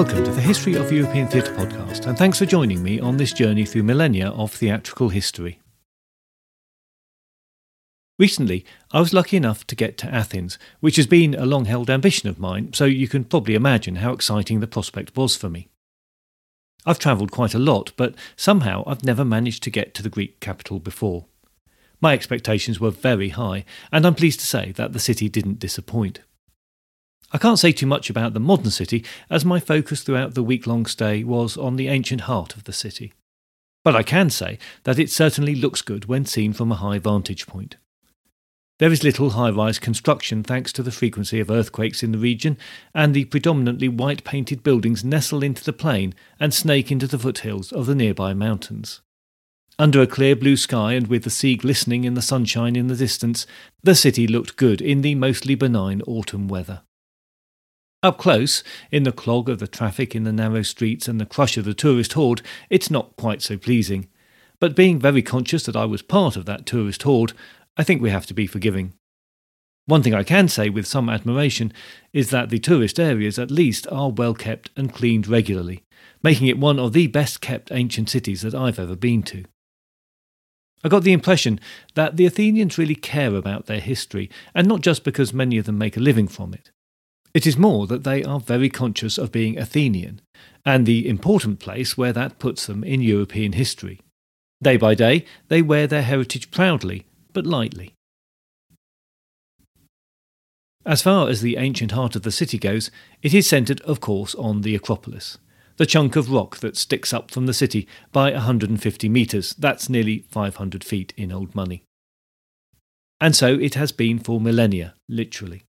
Welcome to the History of European Theatre podcast, and thanks for joining me on this journey through millennia of theatrical history. Recently, I was lucky enough to get to Athens, which has been a long held ambition of mine, so you can probably imagine how exciting the prospect was for me. I've travelled quite a lot, but somehow I've never managed to get to the Greek capital before. My expectations were very high, and I'm pleased to say that the city didn't disappoint. I can't say too much about the modern city, as my focus throughout the week long stay was on the ancient heart of the city. But I can say that it certainly looks good when seen from a high vantage point. There is little high rise construction thanks to the frequency of earthquakes in the region, and the predominantly white painted buildings nestle into the plain and snake into the foothills of the nearby mountains. Under a clear blue sky and with the sea glistening in the sunshine in the distance, the city looked good in the mostly benign autumn weather. Up close, in the clog of the traffic in the narrow streets and the crush of the tourist horde, it's not quite so pleasing. But being very conscious that I was part of that tourist horde, I think we have to be forgiving. One thing I can say with some admiration is that the tourist areas at least are well kept and cleaned regularly, making it one of the best kept ancient cities that I've ever been to. I got the impression that the Athenians really care about their history, and not just because many of them make a living from it. It is more that they are very conscious of being Athenian, and the important place where that puts them in European history. Day by day, they wear their heritage proudly, but lightly. As far as the ancient heart of the city goes, it is centred, of course, on the Acropolis, the chunk of rock that sticks up from the city by 150 metres, that's nearly 500 feet in old money. And so it has been for millennia, literally.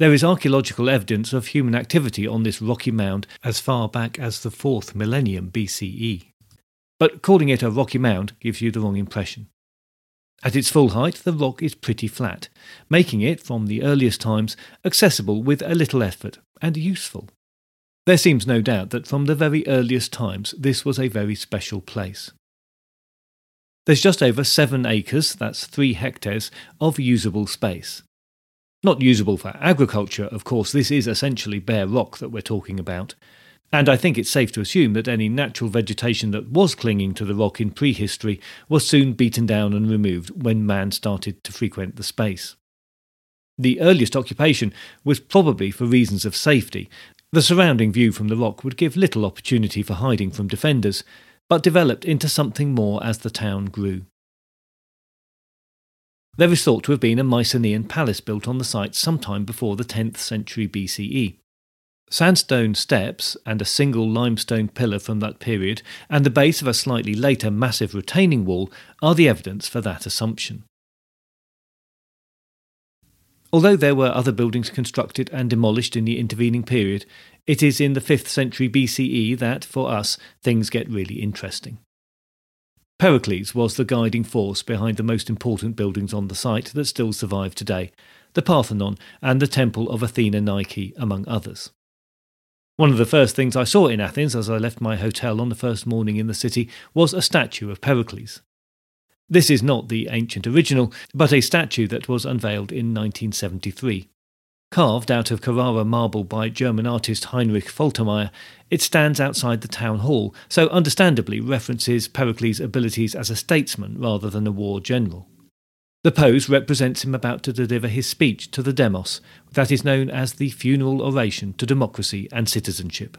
There is archaeological evidence of human activity on this rocky mound as far back as the 4th millennium BCE. But calling it a rocky mound gives you the wrong impression. At its full height, the rock is pretty flat, making it, from the earliest times, accessible with a little effort and useful. There seems no doubt that from the very earliest times this was a very special place. There's just over seven acres, that's three hectares, of usable space. Not usable for agriculture, of course, this is essentially bare rock that we're talking about. And I think it's safe to assume that any natural vegetation that was clinging to the rock in prehistory was soon beaten down and removed when man started to frequent the space. The earliest occupation was probably for reasons of safety. The surrounding view from the rock would give little opportunity for hiding from defenders, but developed into something more as the town grew. There is thought to have been a Mycenaean palace built on the site sometime before the 10th century BCE. Sandstone steps and a single limestone pillar from that period, and the base of a slightly later massive retaining wall, are the evidence for that assumption. Although there were other buildings constructed and demolished in the intervening period, it is in the 5th century BCE that, for us, things get really interesting. Pericles was the guiding force behind the most important buildings on the site that still survive today the Parthenon and the Temple of Athena Nike, among others. One of the first things I saw in Athens as I left my hotel on the first morning in the city was a statue of Pericles. This is not the ancient original, but a statue that was unveiled in 1973. Carved out of Carrara marble by German artist Heinrich Faltermeyer, it stands outside the town hall, so understandably references Pericles' abilities as a statesman rather than a war general. The pose represents him about to deliver his speech to the demos, that is known as the funeral oration to democracy and citizenship.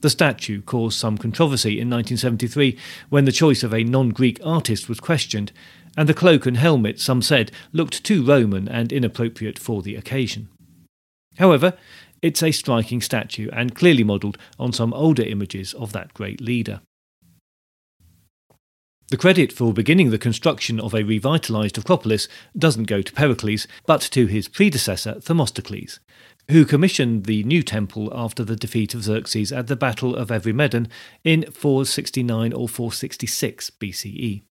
The statue caused some controversy in 1973 when the choice of a non Greek artist was questioned, and the cloak and helmet, some said, looked too Roman and inappropriate for the occasion. However, it's a striking statue and clearly modelled on some older images of that great leader. The credit for beginning the construction of a revitalised Acropolis doesn't go to Pericles, but to his predecessor Themistocles, who commissioned the new temple after the defeat of Xerxes at the Battle of Eurymedon in 469 or 466 BCE.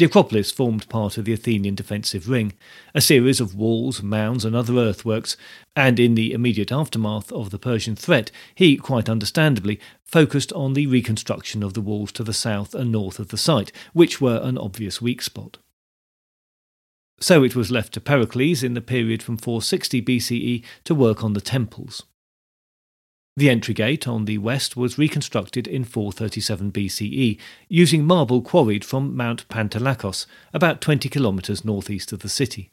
The Acropolis formed part of the Athenian defensive ring, a series of walls, mounds, and other earthworks, and in the immediate aftermath of the Persian threat, he, quite understandably, focused on the reconstruction of the walls to the south and north of the site, which were an obvious weak spot. So it was left to Pericles in the period from 460 BCE to work on the temples. The entry gate on the west was reconstructed in 437 BCE using marble quarried from Mount Pentelikos, about 20 kilometres northeast of the city.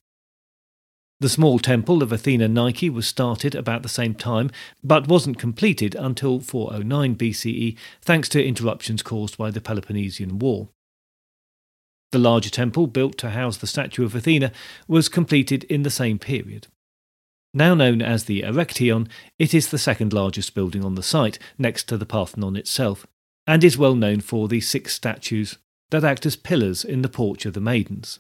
The small temple of Athena Nike was started about the same time, but wasn't completed until 409 BCE thanks to interruptions caused by the Peloponnesian War. The larger temple, built to house the statue of Athena, was completed in the same period. Now known as the Erechtheion, it is the second largest building on the site, next to the Parthenon itself, and is well known for the six statues that act as pillars in the Porch of the Maidens.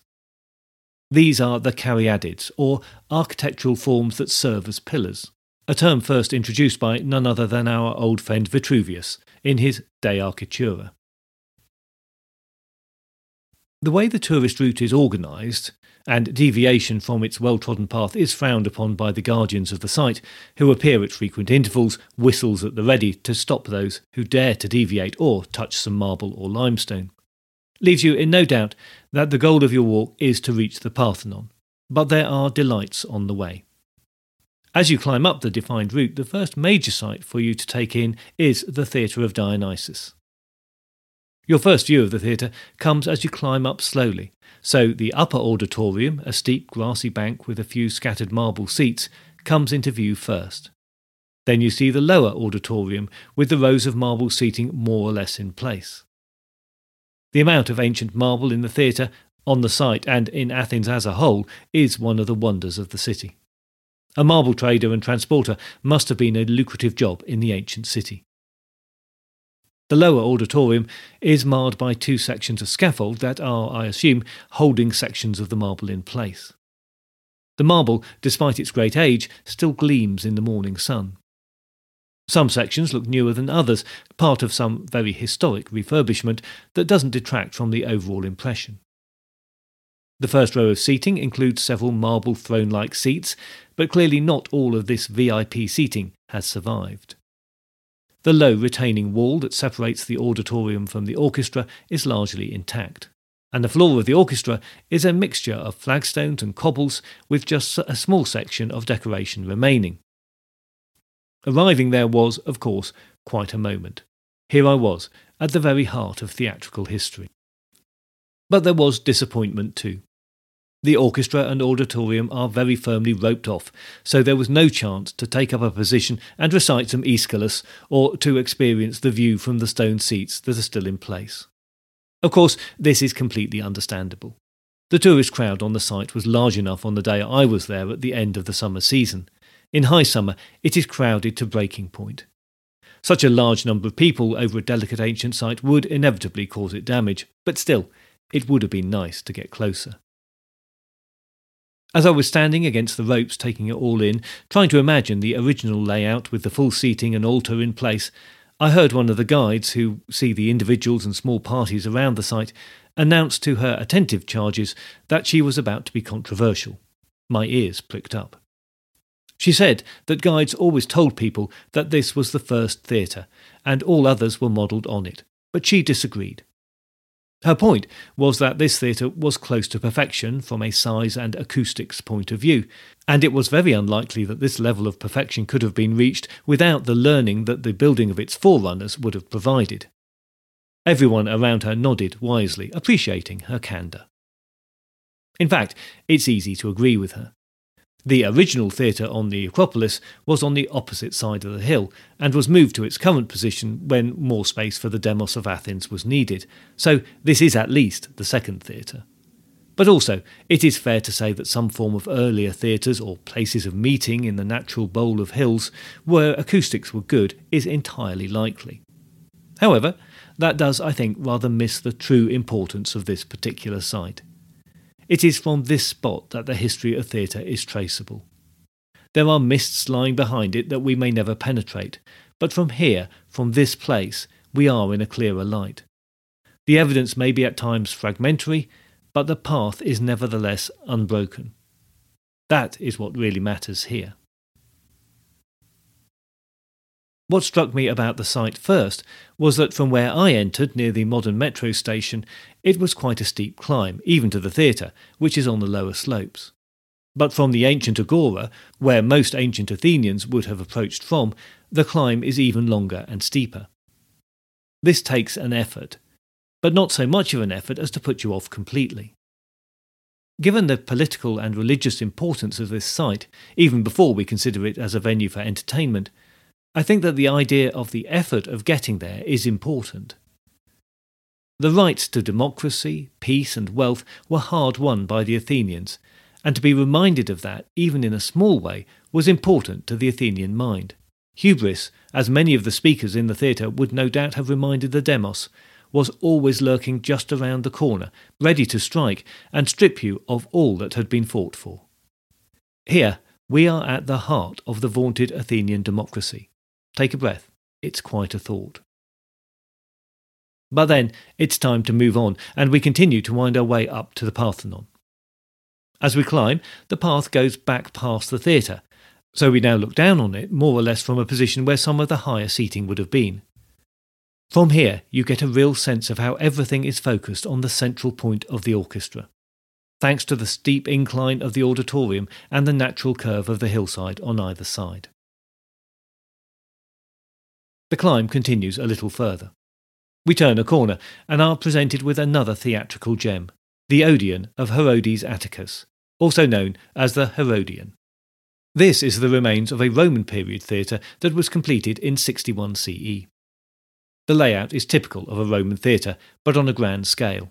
These are the caryatids, or architectural forms that serve as pillars, a term first introduced by none other than our old friend Vitruvius in his De Architectura. The way the tourist route is organised, and deviation from its well trodden path is frowned upon by the guardians of the site, who appear at frequent intervals, whistles at the ready, to stop those who dare to deviate or touch some marble or limestone leaves you in no doubt that the goal of your walk is to reach the Parthenon, but there are delights on the way. As you climb up the defined route, the first major sight for you to take in is the Theatre of Dionysus. Your first view of the theatre comes as you climb up slowly, so the upper auditorium, a steep grassy bank with a few scattered marble seats, comes into view first. Then you see the lower auditorium with the rows of marble seating more or less in place. The amount of ancient marble in the theatre, on the site, and in Athens as a whole is one of the wonders of the city. A marble trader and transporter must have been a lucrative job in the ancient city. The lower auditorium is marred by two sections of scaffold that are, I assume, holding sections of the marble in place. The marble, despite its great age, still gleams in the morning sun. Some sections look newer than others, part of some very historic refurbishment that doesn't detract from the overall impression. The first row of seating includes several marble throne like seats, but clearly not all of this VIP seating has survived. The low retaining wall that separates the auditorium from the orchestra is largely intact, and the floor of the orchestra is a mixture of flagstones and cobbles with just a small section of decoration remaining. Arriving there was, of course, quite a moment. Here I was, at the very heart of theatrical history. But there was disappointment too. The orchestra and auditorium are very firmly roped off, so there was no chance to take up a position and recite some Aeschylus or to experience the view from the stone seats that are still in place. Of course, this is completely understandable. The tourist crowd on the site was large enough on the day I was there at the end of the summer season, in high summer, it is crowded to breaking point. Such a large number of people over a delicate ancient site would inevitably cause it damage, but still, it would have been nice to get closer. As I was standing against the ropes taking it all in, trying to imagine the original layout with the full seating and altar in place, I heard one of the guides, who see the individuals and small parties around the site, announce to her attentive charges that she was about to be controversial. My ears pricked up. She said that guides always told people that this was the first theatre, and all others were modelled on it, but she disagreed. Her point was that this theatre was close to perfection from a size and acoustics point of view, and it was very unlikely that this level of perfection could have been reached without the learning that the building of its forerunners would have provided. Everyone around her nodded wisely, appreciating her candour. In fact, it's easy to agree with her. The original theatre on the Acropolis was on the opposite side of the hill and was moved to its current position when more space for the Demos of Athens was needed, so this is at least the second theatre. But also, it is fair to say that some form of earlier theatres or places of meeting in the natural bowl of hills where acoustics were good is entirely likely. However, that does, I think, rather miss the true importance of this particular site. It is from this spot that the history of theatre is traceable. There are mists lying behind it that we may never penetrate, but from here, from this place, we are in a clearer light. The evidence may be at times fragmentary, but the path is nevertheless unbroken. That is what really matters here. What struck me about the site first was that from where I entered near the modern metro station, it was quite a steep climb, even to the theatre, which is on the lower slopes. But from the ancient agora, where most ancient Athenians would have approached from, the climb is even longer and steeper. This takes an effort, but not so much of an effort as to put you off completely. Given the political and religious importance of this site, even before we consider it as a venue for entertainment, I think that the idea of the effort of getting there is important. The rights to democracy, peace, and wealth were hard won by the Athenians, and to be reminded of that, even in a small way, was important to the Athenian mind. Hubris, as many of the speakers in the theatre would no doubt have reminded the demos, was always lurking just around the corner, ready to strike and strip you of all that had been fought for. Here, we are at the heart of the vaunted Athenian democracy. Take a breath, it's quite a thought. But then it's time to move on, and we continue to wind our way up to the Parthenon. As we climb, the path goes back past the theatre, so we now look down on it more or less from a position where some of the higher seating would have been. From here, you get a real sense of how everything is focused on the central point of the orchestra, thanks to the steep incline of the auditorium and the natural curve of the hillside on either side. The climb continues a little further. We turn a corner and are presented with another theatrical gem, the Odeon of Herodes Atticus, also known as the Herodeion. This is the remains of a Roman period theatre that was completed in 61 CE. The layout is typical of a Roman theatre, but on a grand scale.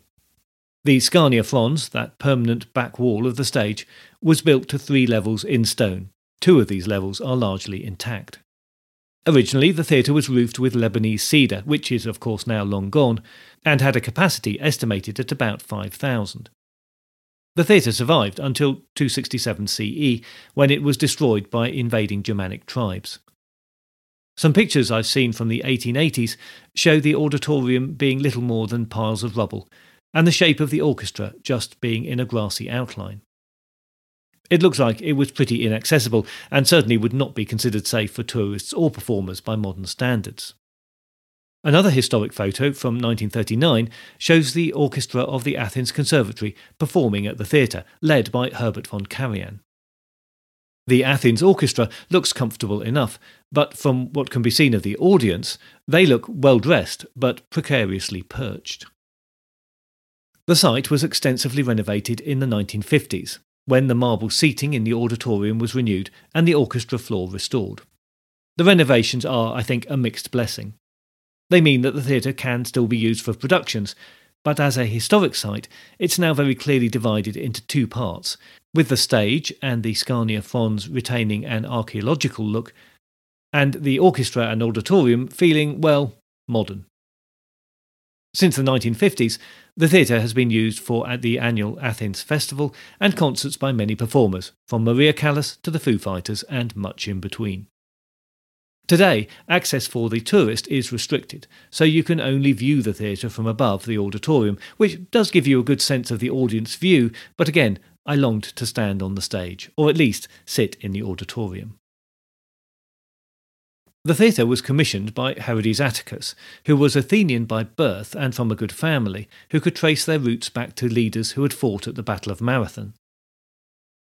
The Scaenae Frons, that permanent back wall of the stage, was built to three levels in stone. Two of these levels are largely intact. Originally, the theatre was roofed with Lebanese cedar, which is, of course, now long gone, and had a capacity estimated at about 5,000. The theatre survived until 267 CE, when it was destroyed by invading Germanic tribes. Some pictures I've seen from the 1880s show the auditorium being little more than piles of rubble, and the shape of the orchestra just being in a grassy outline. It looks like it was pretty inaccessible and certainly would not be considered safe for tourists or performers by modern standards. Another historic photo from 1939 shows the orchestra of the Athens Conservatory performing at the theatre, led by Herbert von Karajan. The Athens Orchestra looks comfortable enough, but from what can be seen of the audience, they look well dressed but precariously perched. The site was extensively renovated in the 1950s, when the marble seating in the auditorium was renewed and the orchestra floor restored. The renovations are, I think, a mixed blessing. They mean that the theatre can still be used for productions, but as a historic site, it's now very clearly divided into two parts, with the stage and the Scaenae Frons retaining an archaeological look, and the orchestra and auditorium feeling, well, modern. Since the 1950s, the theatre has been used for at the annual Athens Festival and concerts by many performers, from Maria Callas to the Foo Fighters and much in between. Today, access for the tourist is restricted, so you can only view the theatre from above the auditorium, which does give you a good sense of the audience view, but again, I longed to stand on the stage, or at least sit in the auditorium. The theatre was commissioned by Herodes Atticus, who was Athenian by birth and from a good family, who could trace their roots back to leaders who had fought at the Battle of Marathon.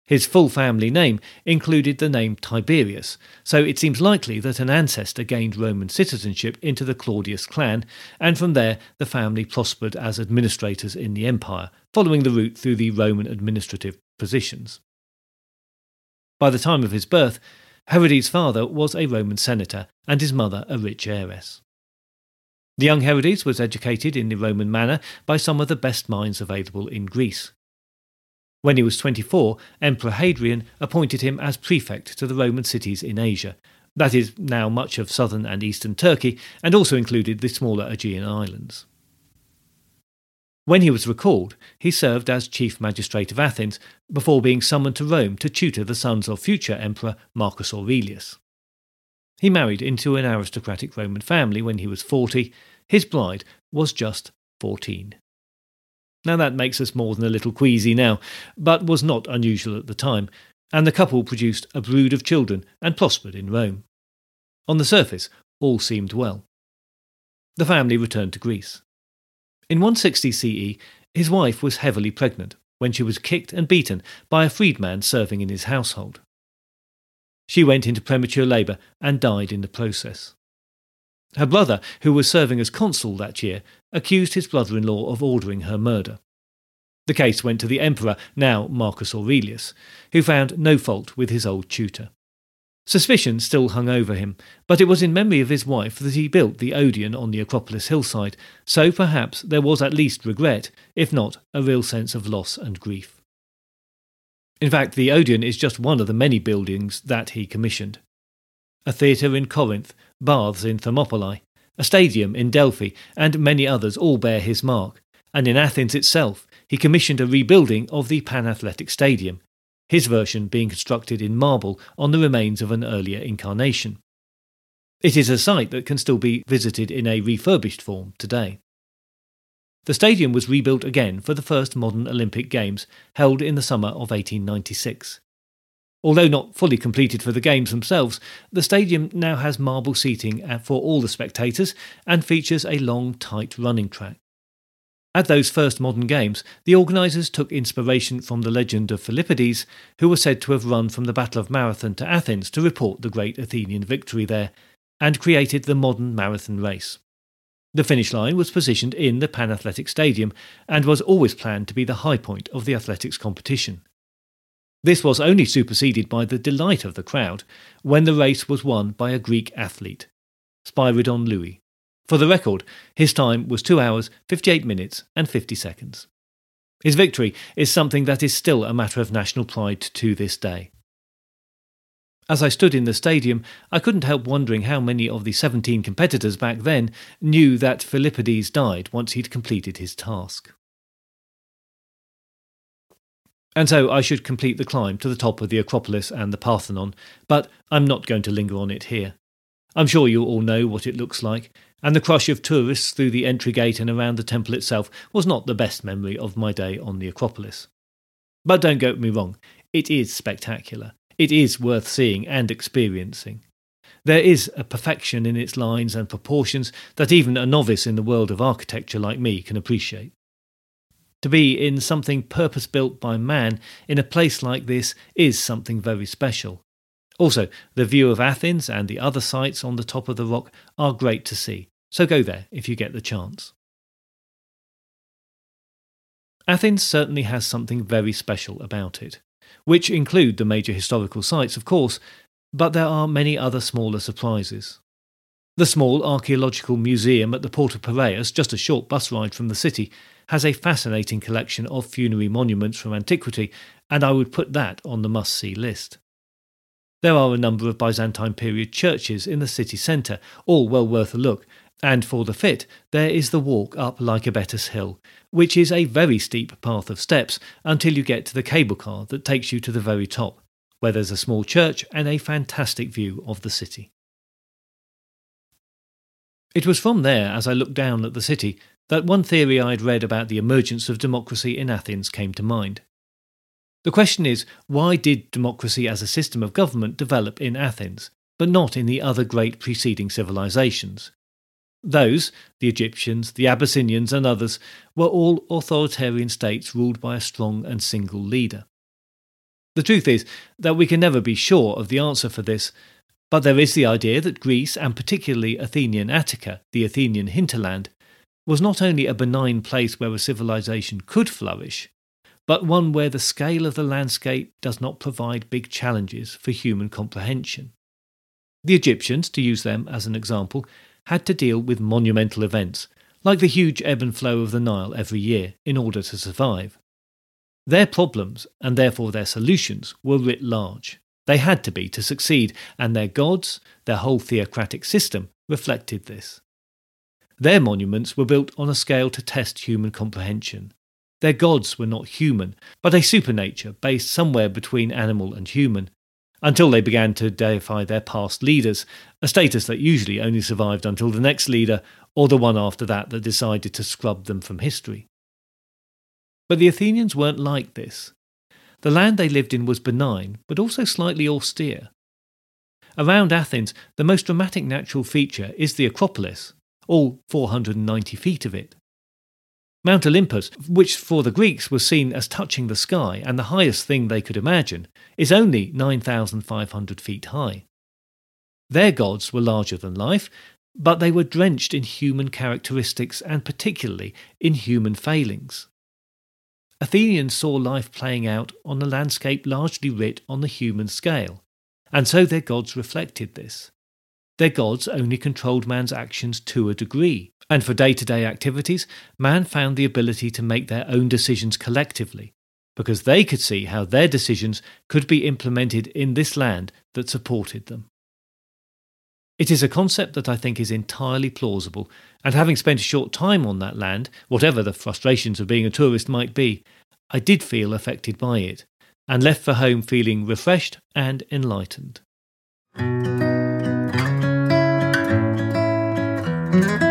His full family name included the name Tiberius, so it seems likely that an ancestor gained Roman citizenship into the Claudius clan, and from there the family prospered as administrators in the empire, following the route through the Roman administrative positions. By the time of his birth, Herodes' father was a Roman senator and his mother a rich heiress. The young Herodes was educated in the Roman manner by some of the best minds available in Greece. When he was 24, Emperor Hadrian appointed him as prefect to the Roman cities in Asia, that is, now much of southern and eastern Turkey, and also included the smaller Aegean islands. When he was recalled, he served as chief magistrate of Athens before being summoned to Rome to tutor the sons of future emperor Marcus Aurelius. He married into an aristocratic Roman family when he was 40. His bride was just 14. Now that makes us more than a little queasy now, but was not unusual at the time, and the couple produced a brood of children and prospered in Rome. On the surface, all seemed well. The family returned to Greece. In 160 CE, his wife was heavily pregnant when she was kicked and beaten by a freedman serving in his household. She went into premature labour and died in the process. Her brother, who was serving as consul that year, accused his brother in law of ordering her murder. The case went to the emperor, now Marcus Aurelius, who found no fault with his old tutor. Suspicion still hung over him, but it was in memory of his wife that he built the Odeon on the Acropolis hillside, so perhaps there was at least regret, if not a real sense of loss and grief. In fact, the Odeon is just one of the many buildings that he commissioned. A theatre in Corinth, baths in Thermopylae, a stadium in Delphi, and many others all bear his mark, and in Athens itself he commissioned a rebuilding of the Panathenaic Stadium, his version being constructed in marble on the remains of an earlier incarnation. It is a site that can still be visited in a refurbished form today. The stadium was rebuilt again for the first modern Olympic Games, held in the summer of 1896. Although not fully completed for the Games themselves, the stadium now has marble seating for all the spectators and features a long, tight running track. At those first modern games, the organisers took inspiration from the legend of Philippides, who was said to have run from the Battle of Marathon to Athens to report the great Athenian victory there, and created the modern marathon race. The finish line was positioned in the Panathenaic Stadium and was always planned to be the high point of the athletics competition. This was only superseded by the delight of the crowd when the race was won by a Greek athlete, Spyridon Louis. For the record, his time was 2 hours, 58 minutes, and 50 seconds. His victory is something that is still a matter of national pride to this day. As I stood in the stadium, I couldn't help wondering how many of the 17 competitors back then knew that Philippides died once he'd completed his task. And so I should complete the climb to the top of the Acropolis and the Parthenon, but I'm not going to linger on it here. I'm sure you all know what it looks like, and the crush of tourists through the entry gate and around the temple itself was not the best memory of my day on the Acropolis. But don't get me wrong, it is spectacular. It is worth seeing and experiencing. There is a perfection in its lines and proportions that even a novice in the world of architecture like me can appreciate. To be in something purpose built by man in a place like this is something very special, also, the view of Athens and the other sites on the top of the rock are great to see, so go there if you get the chance. Athens certainly has something very special about it, which include the major historical sites, of course, but there are many other smaller surprises. The small archaeological museum at the port of Piraeus, just a short bus ride from the city, has a fascinating collection of funerary monuments from antiquity, and I would put that on the must see list. There are a number of Byzantine period churches in the city centre, all well worth a look, and for the fit, there is the walk up Lycabettus Hill, which is a very steep path of steps until you get to the cable car that takes you to the very top, where there's a small church and a fantastic view of the city. It was from there, as I looked down at the city, that one theory I'd read about the emergence of democracy in Athens came to mind. The question is why did democracy as a system of government develop in Athens, but not in the other great preceding civilizations? Those, the Egyptians, the Abyssinians, and others, were all authoritarian states ruled by a strong and single leader. The truth is that we can never be sure of the answer for this, but there is the idea that Greece, and particularly Athenian Attica, the Athenian hinterland, was not only a benign place where a civilization could flourish, but one where the scale of the landscape does not provide big challenges for human comprehension. The Egyptians, to use them as an example, had to deal with monumental events, like the huge ebb and flow of the Nile every year, in order to survive. Their problems, and therefore their solutions, were writ large. They had to be to succeed, and their gods, their whole theocratic system, reflected this. Their monuments were built on a scale to test human comprehension, their gods were not human, but a supernature based somewhere between animal and human, until they began to deify their past leaders, a status that usually only survived until the next leader or the one after that that decided to scrub them from history. But the Athenians weren't like this. The land they lived in was benign, but also slightly austere. Around Athens, the most dramatic natural feature is the Acropolis, all 490 feet of it. Mount Olympus, which for the Greeks was seen as touching the sky and the highest thing they could imagine, is only 9,500 feet high. Their gods were larger than life, but they were drenched in human characteristics and particularly in human failings. Athenians saw life playing out on a landscape largely writ on the human scale, and so their gods reflected this. Their gods only controlled man's actions to a degree, and for day to day activities, man found the ability to make their own decisions collectively, because they could see how their decisions could be implemented in this land that supported them. It is a concept that I think is entirely plausible, and having spent a short time on that land, whatever the frustrations of being a tourist might be, I did feel affected by it, and left for home feeling refreshed and enlightened. You.